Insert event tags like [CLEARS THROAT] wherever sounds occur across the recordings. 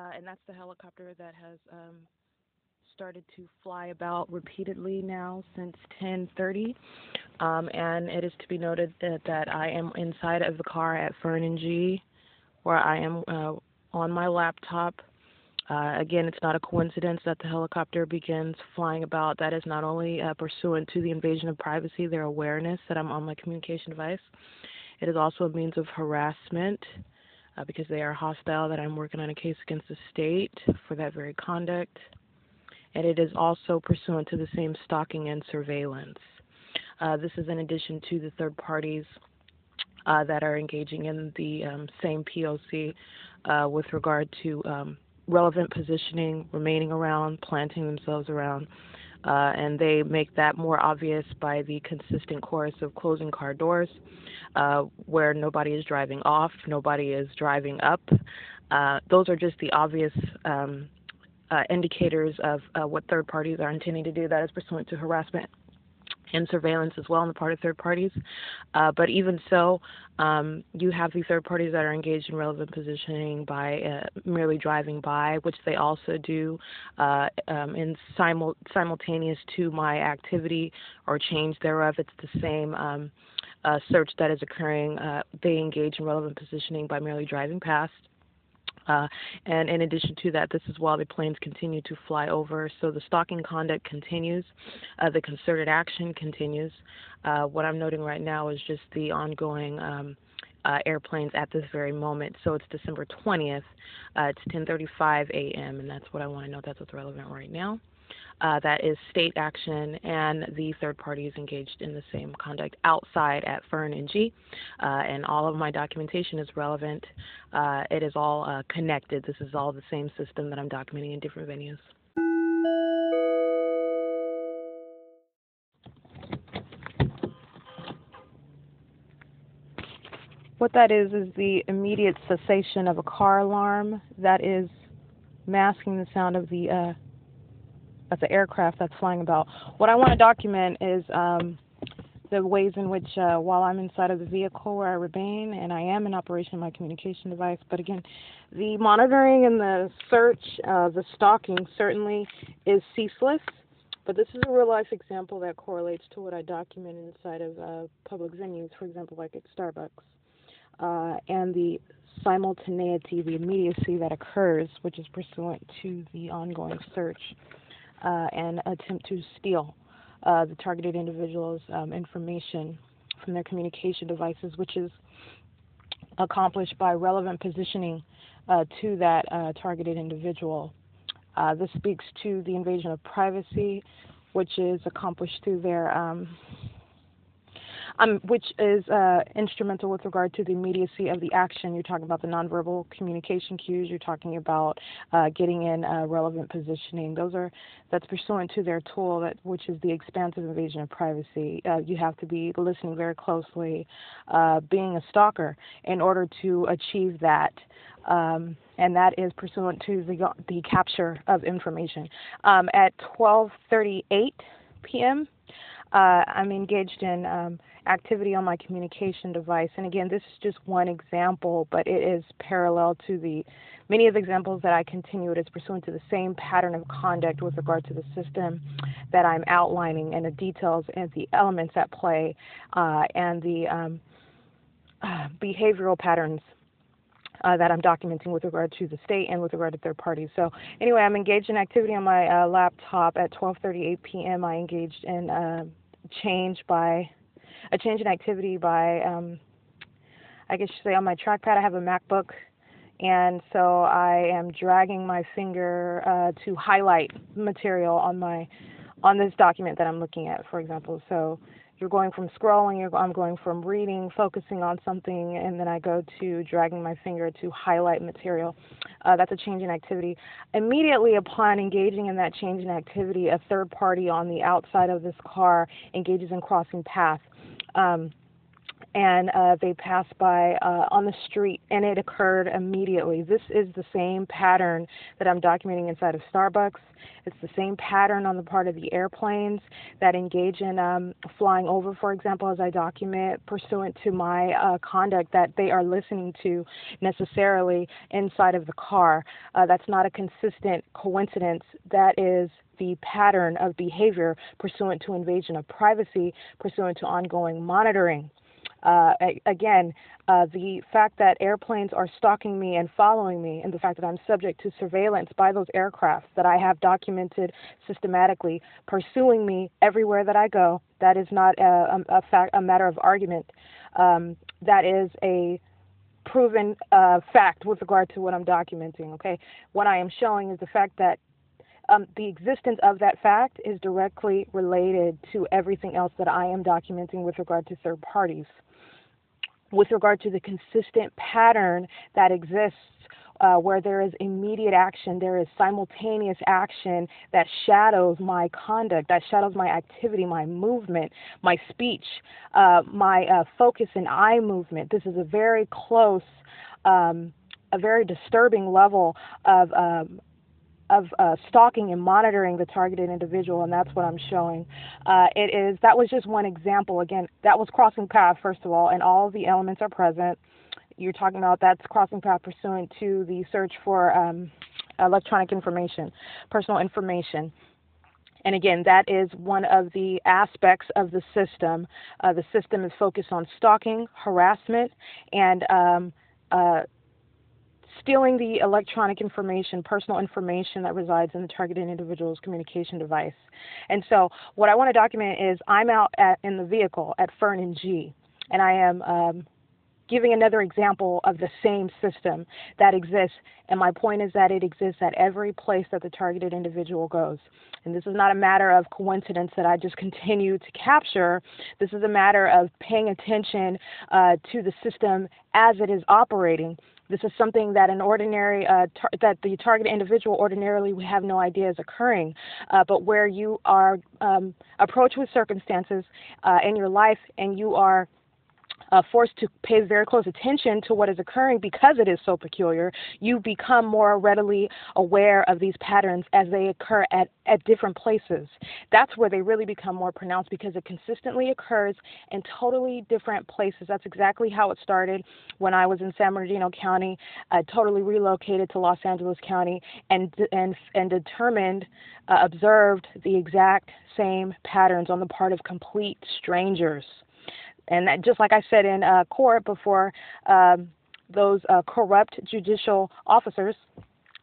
10:33 a.m. Uh, and that's the helicopter that has um, started to fly about repeatedly now since 10:30. Um, and it is to be noted that, that I am inside of the car at Fern and G, where I am uh, on my laptop. Uh, again, it's not a coincidence that the helicopter begins flying about. That is not only uh, pursuant to the invasion of privacy, their awareness that I'm on my communication device. It is also a means of harassment uh, because they are hostile that I'm working on a case against the state for that very conduct. And it is also pursuant to the same stalking and surveillance. Uh, this is in addition to the third parties uh, that are engaging in the um, same POC uh, with regard to um, relevant positioning, remaining around, planting themselves around. Uh, and they make that more obvious by the consistent chorus of closing car doors, uh, where nobody is driving off, nobody is driving up. Uh, those are just the obvious um, uh, indicators of uh, what third parties are intending to do. That is pursuant to harassment and surveillance as well on the part of third parties. Uh, but even so, um, you have the third parties that are engaged in relevant positioning by uh, merely driving by, which they also do uh, um, in simul- simultaneous to my activity or change thereof. It's the same. Um, uh, search that is occurring, uh, they engage in relevant positioning by merely driving past. Uh, and in addition to that, this is while the planes continue to fly over. So the stalking conduct continues, uh, the concerted action continues. Uh, what I'm noting right now is just the ongoing um, uh, airplanes at this very moment. So it's December 20th. Uh, it's 10:35 a.m. and that's what I want to know. That's what's relevant right now uh, that is state action, and the third party is engaged in the same conduct outside at Fern and G. Uh, and all of my documentation is relevant. Uh, it is all uh, connected. This is all the same system that I'm documenting in different venues. What that is is the immediate cessation of a car alarm that is masking the sound of the of the aircraft that's flying about. What I want to document is um, the ways in which, uh, while I'm inside of the vehicle where I remain, and I am in operation of my communication device, but again, the monitoring and the search, uh, the stalking certainly is ceaseless. But this is a real life example that correlates to what I document inside of uh, public venues, for example, like at Starbucks. Uh, and the simultaneity, the immediacy that occurs, which is pursuant to the ongoing search uh, and attempt to steal uh, the targeted individual's um, information from their communication devices, which is accomplished by relevant positioning uh, to that uh, targeted individual. Uh, this speaks to the invasion of privacy, which is accomplished through their um, um, which is uh, instrumental with regard to the immediacy of the action. You're talking about the nonverbal communication cues. You're talking about uh, getting in uh, relevant positioning. Those are that's pursuant to their tool, that which is the expansive invasion of privacy. Uh, you have to be listening very closely, uh, being a stalker, in order to achieve that. Um, and that is pursuant to the, the capture of information. Um, at 12:38 p.m., uh, I'm engaged in um, activity on my communication device. And again, this is just one example, but it is parallel to the many of the examples that I continue. It is pursuant to the same pattern of conduct with regard to the system that I'm outlining and the details and the elements at play uh, and the um, uh, [SIGHS] behavioral patterns uh, that I'm documenting with regard to the state and with regard to third parties. So anyway, I'm engaged in activity on my uh, laptop at 12:38 p.m. I engaged in uh, change by a change in activity by um, I guess you say on my trackpad I have a MacBook and so I am dragging my finger uh, to highlight material on my on this document that I'm looking at, for example. So you're going from scrolling, I'm going from reading, focusing on something, and then I go to dragging my finger to highlight material. Uh, that's a change in activity. Immediately upon engaging in that change in activity, a third party on the outside of this car engages in crossing paths. Um, and uh, they passed by uh, on the street, and it occurred immediately. This is the same pattern that I'm documenting inside of Starbucks. It's the same pattern on the part of the airplanes that engage in um, flying over, for example, as I document pursuant to my uh, conduct that they are listening to necessarily inside of the car. Uh, that's not a consistent coincidence. That is the pattern of behavior pursuant to invasion of privacy, pursuant to ongoing monitoring. Uh, again, uh, the fact that airplanes are stalking me and following me, and the fact that I'm subject to surveillance by those aircraft that I have documented systematically, pursuing me everywhere that I go, that is not a, a, fact, a matter of argument. Um, that is a proven uh, fact with regard to what I'm documenting. Okay, what I am showing is the fact that um, the existence of that fact is directly related to everything else that I am documenting with regard to third parties. With regard to the consistent pattern that exists uh, where there is immediate action, there is simultaneous action that shadows my conduct, that shadows my activity, my movement, my speech, uh, my uh, focus and eye movement. This is a very close, um, a very disturbing level of um, of uh, stalking and monitoring the targeted individual, and that's what I'm showing. Uh, it is that was just one example. Again, that was crossing path first of all, and all the elements are present. You're talking about that's crossing path pursuant to the search for um, electronic information, personal information. And again, that is one of the aspects of the system. Uh, the system is focused on stalking, harassment, and um, uh, stealing the electronic information, personal information that resides in the targeted individual's communication device. And so, what I want to document is I'm out at, in the vehicle at Fern and G, and I am um, giving another example of the same system that exists. And my point is that it exists at every place that the targeted individual goes. And this is not a matter of coincidence that I just [LAUGHS] continue to capture. This is a matter of paying attention uh, to the system as it is operating this is something that an ordinary, uh, tar- that the target individual ordinarily would have no idea is occurring, uh, but where you are um, approached with circumstances uh, in your life and you are uh, forced to pay very close attention to what is occurring because it is so peculiar, you become more readily aware of these patterns as they occur at, at different places. That's where they really become more pronounced because it consistently occurs in totally different places. That's exactly how it started when I was in San Bernardino County. I totally relocated to Los Angeles County and and and determined, uh, observed the exact same patterns on the part of complete strangers. And that, just like I said in uh, court before, um, those uh, corrupt judicial officers,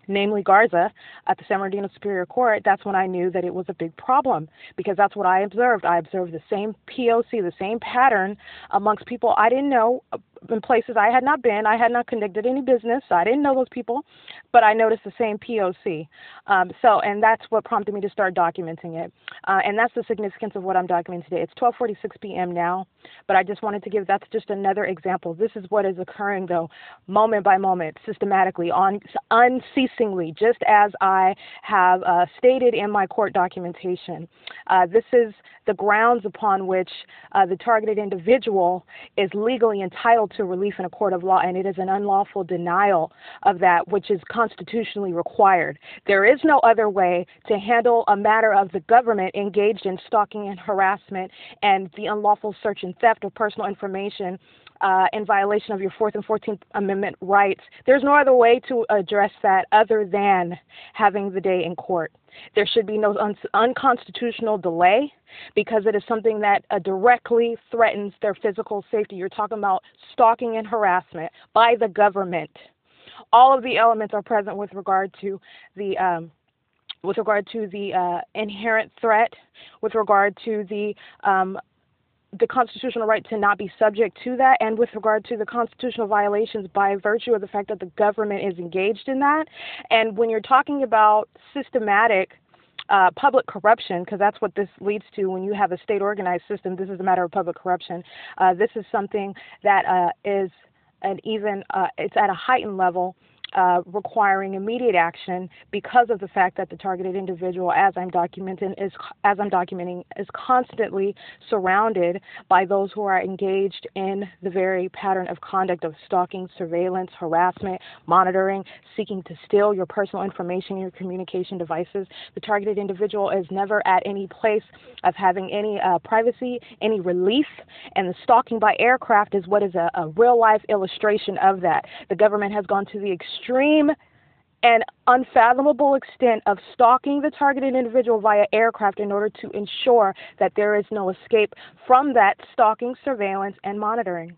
namely Garza, at the San Bernardino Superior Court, that's when I knew that it was a big problem because that's what I observed. I observed the same POC, the same pattern amongst people I didn't know in places I had not been. I had not conducted any business. So I didn't know those people, but I noticed the same POC. Um, so, and that's what prompted me to start documenting it. Uh, and that's the significance of what I'm documenting today. It's 12:46 p.m. now, but I just wanted to give that's just another example. This is what is occurring though, moment by moment, systematically, on unceasingly, just as I have uh, stated in my court documentation. Uh, this is the grounds upon which uh, the targeted individual is legally entitled to relief in a court of law, and it is an unlawful denial of that which is constitutionally required. There is no other way to handle a matter of the government engaged in stalking and harassment and the unlawful search and theft of personal information uh, in violation of your Fourth and Fourteenth Amendment rights. There's no other way to address that other than having the day in court. There should be no un- unconstitutional delay because it is something that uh, directly threatens their physical safety. You're talking about stalking and harassment by the government. All of the elements are present with regard to the um, with regard to the uh, inherent threat, with regard to the um, the constitutional right to not be subject to that, and with regard to the constitutional violations by virtue of the fact that the government is engaged in that. And when you're talking about systematic uh, public corruption, because that's what this leads to when you have a state organized system. This is a matter of public corruption. Uh, this is something that uh, is an even, uh, it's at a heightened level uh, requiring immediate action because of the fact that the targeted individual, as I'm documenting, is as I'm documenting, is constantly surrounded by those who are engaged in the very pattern of conduct of stalking, surveillance, harassment, monitoring, seeking to steal your personal information, your communication devices. The targeted individual is never at any place of having any uh, privacy, any relief, and the stalking by aircraft is what is a, a real life illustration of that. The government has gone to the extreme and unfathomable extent of stalking the targeted individual via aircraft in order to ensure that there is no escape from that stalking, surveillance, and monitoring.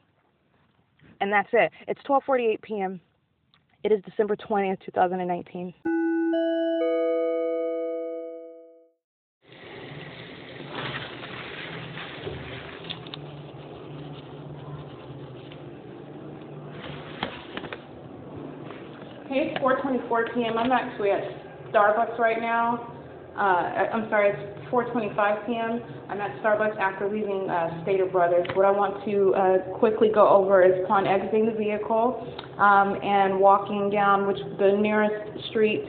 And that's it. It's 12:48 p.m. It is December 20th, 2019. 4:24 p.m. I'm actually at Starbucks right now. Uh, I'm sorry, it's 4:25 p.m. I'm at Starbucks after leaving uh, Stater Brothers. What I want to uh, quickly go over is upon exiting the vehicle um, and walking down which the nearest street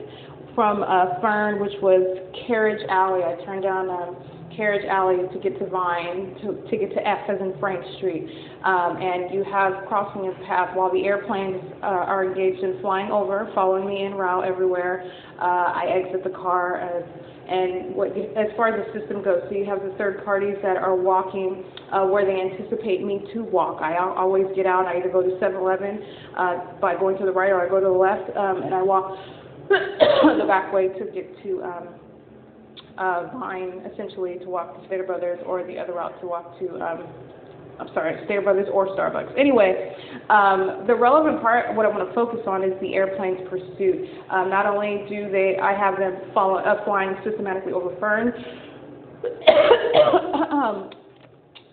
from uh, Fern, which was Carriage Alley. I turned down. Um, Carriage Alley to get to Vine, to, to get to F as in Frank Street. Um, and you have crossing of path while the airplanes uh, are engaged in flying over, following me en route everywhere. Uh, I exit the car. Uh, and what as far as the system goes, so you have the third parties that are walking uh, where they anticipate me to walk. I always get out. I either go to 7-Eleven uh, by going to the right, or I go to the left, um, and I walk [COUGHS] the back way to get to um, uh, Vine, essentially, to walk to Stater Brothers, or the other route to walk to, um, I'm sorry, Stater Brothers or Starbucks. Anyway, um, the relevant part, what I want to focus on, is the airplane's pursuit. Um, not only do they, I have them follow, uh, flying systematically over Fern. [COUGHS] um,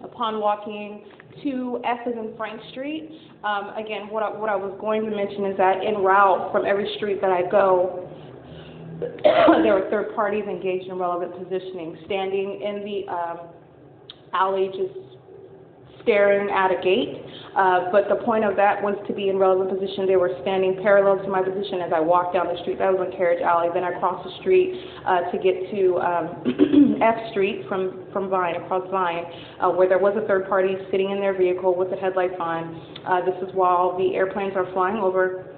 upon walking to F as in Frank Street. Um, again, what I, what I was going to mention is that en route from every street that I go, [COUGHS] there were third parties engaged in relevant positioning, standing in the um, alley just staring at a gate. Uh, but the point of that was to be in relevant position. They were standing parallel to my position as I walked down the street. That was on Carriage Alley. Then I crossed the street uh, to get to um, [COUGHS] F Street from, from Vine, across Vine, uh, where there was a third party sitting in their vehicle with the headlights on. Uh, this is while the airplanes are flying over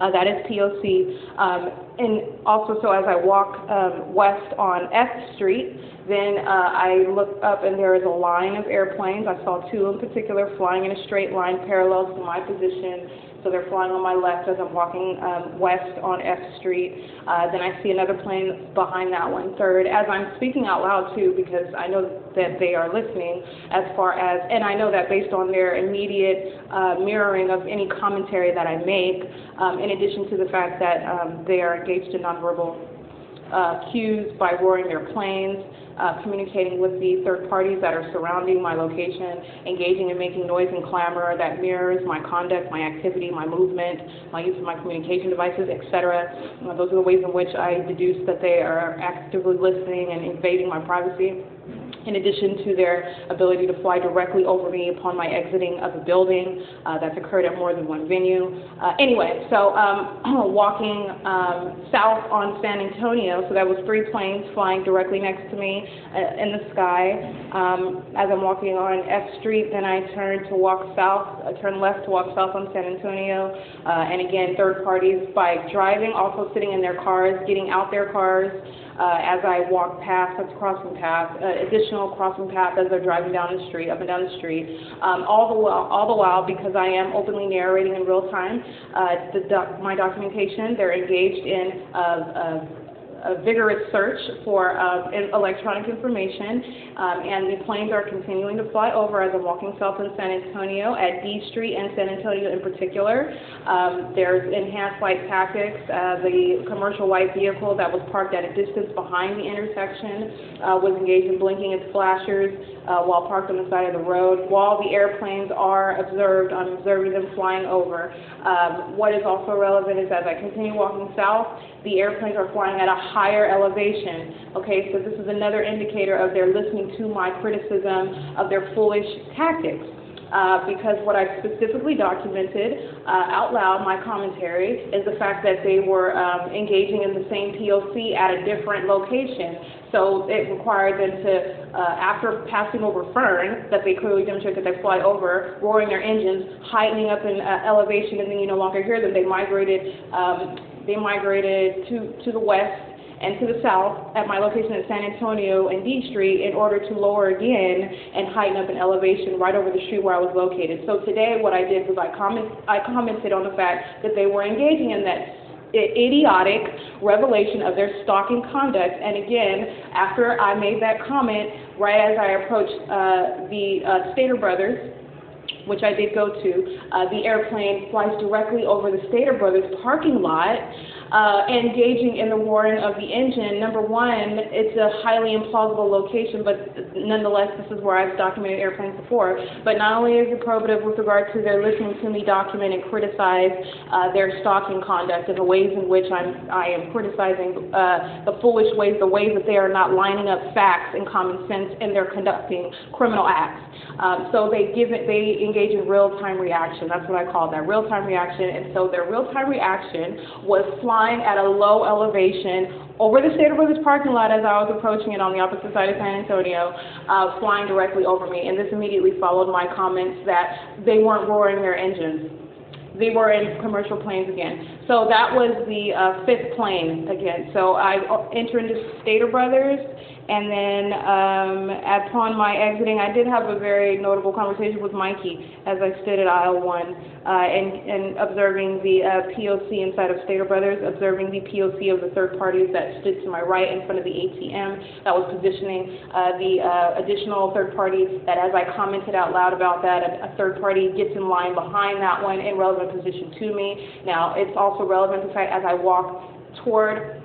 uh, that is POC. Um, and also, so as I walk um, west on F Street, then uh, I look up and there is a line of airplanes. I saw two in particular flying in a straight line parallel to my position. So they're flying on my left as I'm walking um, west on F Street. Uh, then I see another plane behind that one, third. As I'm speaking out loud too, because I know that they are listening, as far as, and I know that based on their immediate uh, mirroring of any commentary that I make, um, in addition to the fact that um, they are engaged in nonverbal uh, cues by roaring their planes uh, communicating with the third parties that are surrounding my location, engaging and making noise and clamor that mirrors my conduct, my activity, my movement, my use of my communication devices, etc. Uh, those are the ways in which I deduce that they are actively listening and invading my privacy in addition to their ability to fly directly over me upon my exiting of a building. Uh, that's occurred at more than one venue. Uh, anyway, so um, [CLEARS THROAT] walking um, south on San Antonio, so that was three planes flying directly next to me uh, in the sky. Um, as I'm walking on F Street, then I turn to walk south, I turn left to walk south on San Antonio. Uh, and again, third parties by driving, also sitting in their cars, getting out their cars uh, as I walk past, that's crossing path, uh, additional crossing path as they're driving down the street, up and down the street. Um, all the while, all the while, because I am openly narrating in real time, uh, the my documentation, they're engaged in uh, uh, a vigorous search for uh, electronic information, um, and the planes are continuing to fly over as I'm walking south in San Antonio at D Street and San Antonio in particular. Um, there's enhanced light tactics. Uh, the commercial white vehicle that was parked at a distance behind the intersection uh, was engaged in blinking its flashers uh, while parked on the side of the road. While the airplanes are observed, I'm observing them flying over. Um, what is also relevant is as I continue walking south, the airplanes are flying at a higher elevation. Okay, so this is another indicator of their listening to my criticism of their foolish tactics. uh, because what I specifically documented uh, out loud, my commentary, is the fact that they were um, engaging in the same POC at a different location. So it required them to, uh, after passing over Fern, that they clearly demonstrate that they fly over, roaring their engines, heightening up in uh, elevation, and then you no longer hear them. They migrated, um, they migrated to to the west and to the south at my location in San Antonio and D Street in order to lower again and heighten up an elevation right over the street where I was located. So today what I did was I, comment, I commented on the fact that they were engaging in that idiotic revelation of their stalking conduct. And again, after I made that comment, right as I approached uh, the uh, Stater brothers, which I did go to, uh, the airplane flies directly over the Stater brothers parking lot uh, engaging in the roaring of the engine, number one, it's a highly implausible location, but nonetheless, this is where I've documented airplanes before. But not only is it probative with regard to their listening to me document and criticize uh, their stalking conduct and the ways in which I'm, I am criticizing uh, the foolish ways, the ways that they are not lining up facts and common sense and they're conducting criminal acts. Um, so they give it, they engage in real-time reaction. That's what I call that, real-time reaction. And so their real-time reaction was flying at a low elevation over the Stater Brothers parking lot as I was approaching it on the opposite side of San Antonio, uh, flying directly over me. And this immediately followed my comments that they weren't roaring their engines. They were in commercial planes again. So that was the uh, fifth plane again. So I entered into Stater Brothers and then um, upon my exiting, I did have a very notable conversation with Mikey as I stood at aisle one uh, and, and observing the uh, POC inside of Stater Brothers, observing the POC of the third parties that stood to my right in front of the ATM that was positioning uh, the uh, additional third parties that as I commented out loud about that, a, a third party gets in line behind that one in relevant position to me. Now, it's also relevant to fact as I walk toward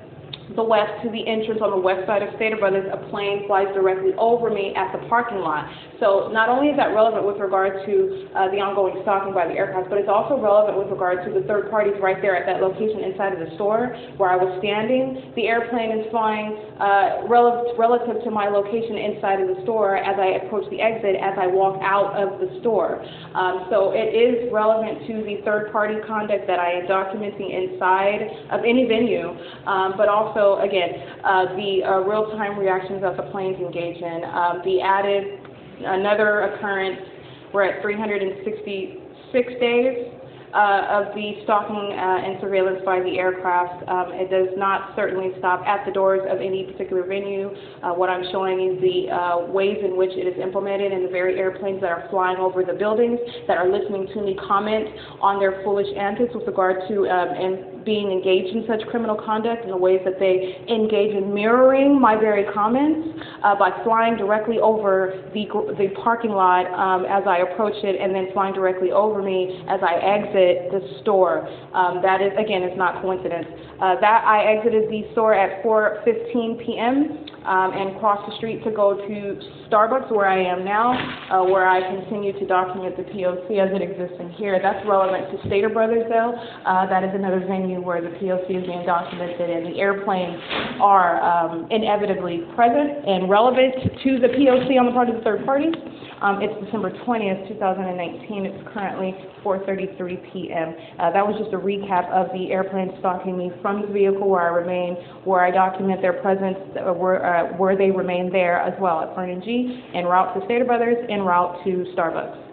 the west to the entrance on the west side of Stater Brothers, a plane flies directly over me at the parking lot. So not only is that relevant with regard to uh, the ongoing stalking by the aircraft, but it's also relevant with regard to the third parties right there at that location inside of the store where I was standing. The airplane is flying uh, rel relative to my location inside of the store as I approach the exit, as I walk out of the store. Um, so it is relevant to the third party conduct that I am documenting inside of any venue, um, but also also, again, uh, the uh, real-time reactions that the planes engage in. Um, the added, another occurrence, we're at 366 days uh, of the stalking uh, and surveillance by the aircraft. Um, it does not certainly stop at the doors of any particular venue. Uh, what I'm showing is the uh, ways in which it is implemented in the very airplanes that are flying over the buildings that are listening to me comment on their foolish antics with regard to um, and being engaged in such criminal conduct in the ways that they engage in mirroring my very comments uh, by flying directly over the, the parking lot um, as I approach it and then flying directly over me as I exit the store. Um, that is, again, is not coincidence. Uh, that I exited the store at 4.15 p.m. Um, and cross the street to go to Starbucks where I am now, uh, where I continue to document the POC as it exists in here. That's relevant to Stater Brothers though. Uh, that is another venue where the POC is being documented and the airplanes are um, inevitably present and relevant to the POC on the part of the third parties. Um, it's December 20th, 2019. It's currently 4.33 p.m. Uh, that was just a recap of the airplane stalking me from the vehicle where I remain, where I document their presence, uh, where, uh, where they remain there as well at Fern and G, en route to Stater Brothers, en route to Starbucks.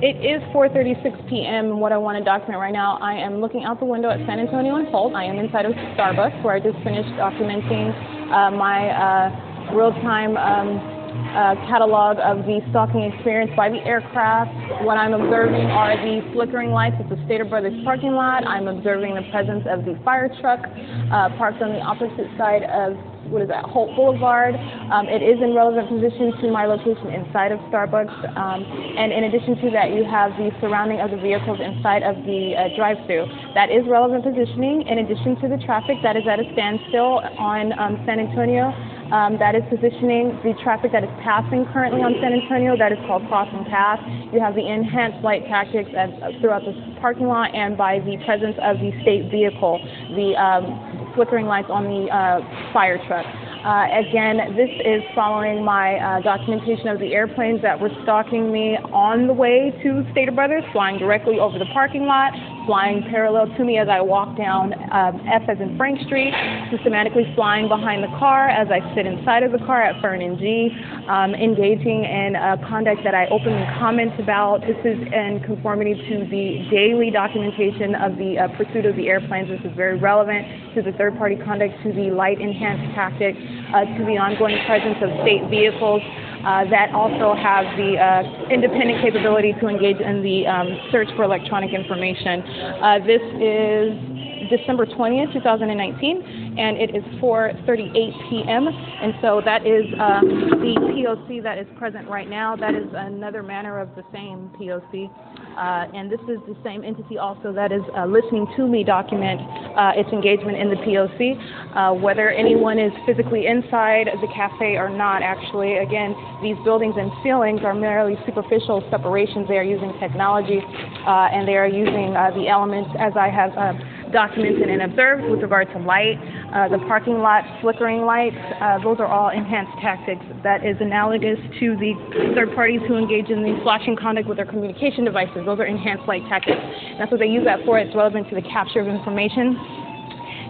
It is 4.36 p.m. what I want to document right now, I am looking out the window at San Antonio and Holt. I am inside of Starbucks where I just finished documenting uh, my uh, real-time um, uh, catalog of the stalking experience by the aircraft. What I'm observing are the flickering lights at the Stater Brothers parking lot. I'm observing the presence of the fire truck uh, parked on the opposite side of what is that, Holt Boulevard. Um, it is in relevant position to my location inside of Starbucks. Um, and in addition to that, you have the surrounding of the vehicles inside of the uh, drive-through. That is relevant positioning in addition to the traffic that is at a standstill on um, San Antonio. Um, that is positioning the traffic that is passing currently on San Antonio. That is called crossing path. You have the enhanced light tactics uh, throughout the parking lot and by the presence of the state vehicle, the um, flickering lights on the uh, fire truck. Uh, again, this is following my uh, documentation of the airplanes that were stalking me on the way to Stater Brothers, flying directly over the parking lot, flying parallel to me as I walk down um, F as in Frank Street, systematically flying behind the car as I sit inside of the car at Fern and G, um, engaging in uh, conduct that I openly comment about. This is in conformity to the daily documentation of the uh, pursuit of the airplanes. This is very relevant to the third-party conduct, to the light enhanced tactic, uh, to the ongoing presence of state vehicles uh, that also have the uh, independent capability to engage in the um, search for electronic information. Uh, this is December 20th, 2019, and it is 4:38 p.m. And so that is uh, the POC that is present right now. That is another manner of the same POC, uh, and this is the same entity also that is uh, listening to me document uh, its engagement in the POC. Uh, whether anyone is physically inside the cafe or not, actually, again, these buildings and ceilings are merely superficial separations. They are using technology, uh, and they are using the elements as I have documented and observed with regard to light, uh, the parking lot flickering lights, uh, those are all enhanced tactics. That is analogous to the third parties who engage in the flashing conduct with their communication devices. Those are enhanced light tactics. That's what they use that for. It's relevant to the capture of information.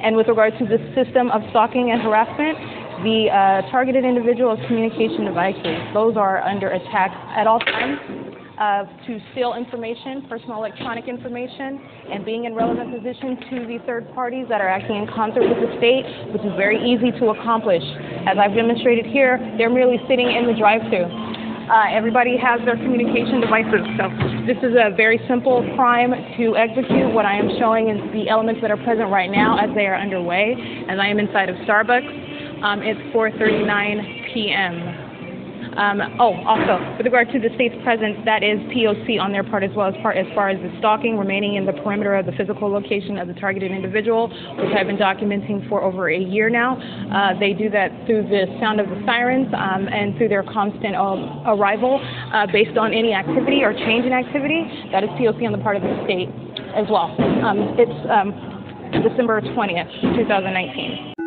And with regard to the system of stalking and harassment, the uh, targeted individual communication devices, those are under attack at all times uh, to steal information, personal electronic information, and being in relevant position to the third parties that are acting in concert with the state, which is very easy to accomplish. As I've demonstrated here, they're merely sitting in the drive-thru. Uh, everybody has their communication devices, so this is a very simple crime to execute. What I am showing is the elements that are present right now as they are underway, as I am inside of Starbucks. Um, it's 4.39 p.m. Um, oh, also, with regard to the state's presence, that is POC on their part as well as, part, as far as the stalking, remaining in the perimeter of the physical location of the targeted individual, which I've been documenting for over a year now. Uh, they do that through the sound of the sirens um, and through their constant uh, arrival uh, based on any activity or change in activity. That is POC on the part of the state as well. Um, it's um, December 20th, 2019.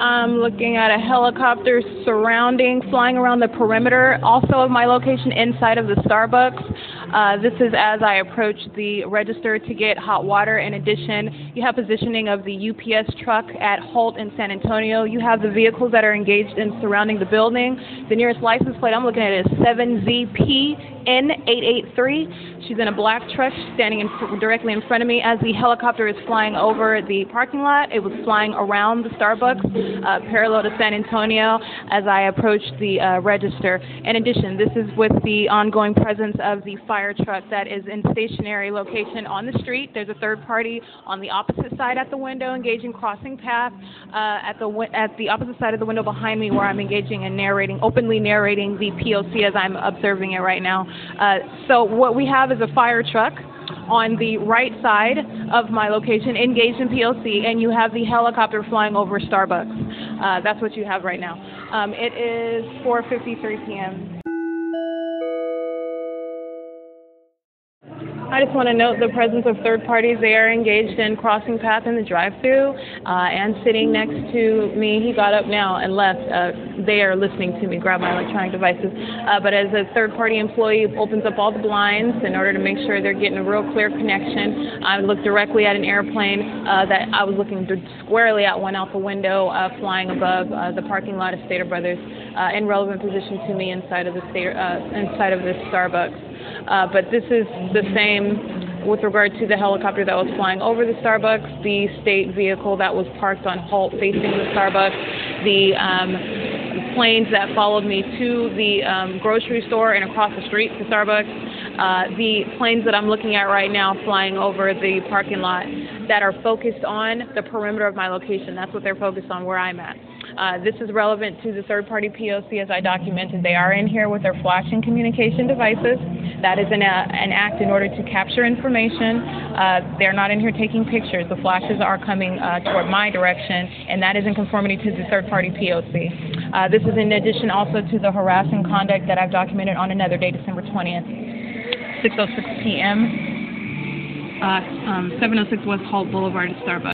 I'm looking at a helicopter surrounding, flying around the perimeter, also of my location inside of the Starbucks. Uh, this is as I approach the register to get hot water. In addition, you have positioning of the UPS truck at Holt in San Antonio. You have the vehicles that are engaged in surrounding the building. The nearest license plate I'm looking at is 7ZP N883. She's in a black truck standing in, directly in front of me as the helicopter is flying over the parking lot. It was flying around the Starbucks uh, parallel to San Antonio as I approach the uh, register. In addition, this is with the ongoing presence of the fire fire truck that is in stationary location on the street. There's a third party on the opposite side at the window engaging crossing path uh, at the at the opposite side of the window behind me where I'm engaging and narrating, openly narrating the POC as I'm observing it right now. Uh, so what we have is a fire truck on the right side of my location engaged in POC, and you have the helicopter flying over Starbucks. Uh, that's what you have right now. Um, it is 4.53 p.m. I just want to note the presence of third parties. They are engaged in crossing path in the drive-through uh, and sitting next to me. He got up now and left. Uh, they are listening to me grab my electronic devices. Uh, but as a third-party employee opens up all the blinds in order to make sure they're getting a real clear connection, I looked directly at an airplane uh, that I was looking squarely at one out the window, uh, flying above uh, the parking lot of Stater Brothers, in relevant position to me inside of the Stater, inside of this Starbucks. Uh, but this is the same with regard to the helicopter that was flying over the Starbucks, the state vehicle that was parked on Holt facing the Starbucks, the um, planes that followed me to the um, grocery store and across the street to Starbucks, uh, the planes that I'm looking at right now flying over the parking lot that are focused on the perimeter of my location. That's what they're focused on where I'm at. Uh, this is relevant to the third-party POC as I documented. They are in here with their flashing communication devices. That is an, uh, an act in order to capture information. Uh, they're not in here taking pictures. The flashes are coming uh, toward my direction, and that is in conformity to the third-party POC. Uh, this is in addition also to the harassing conduct that I've documented on another day, December 20th, 6.06 p.m. Uh, um, 706 West Holt Boulevard, Starbucks.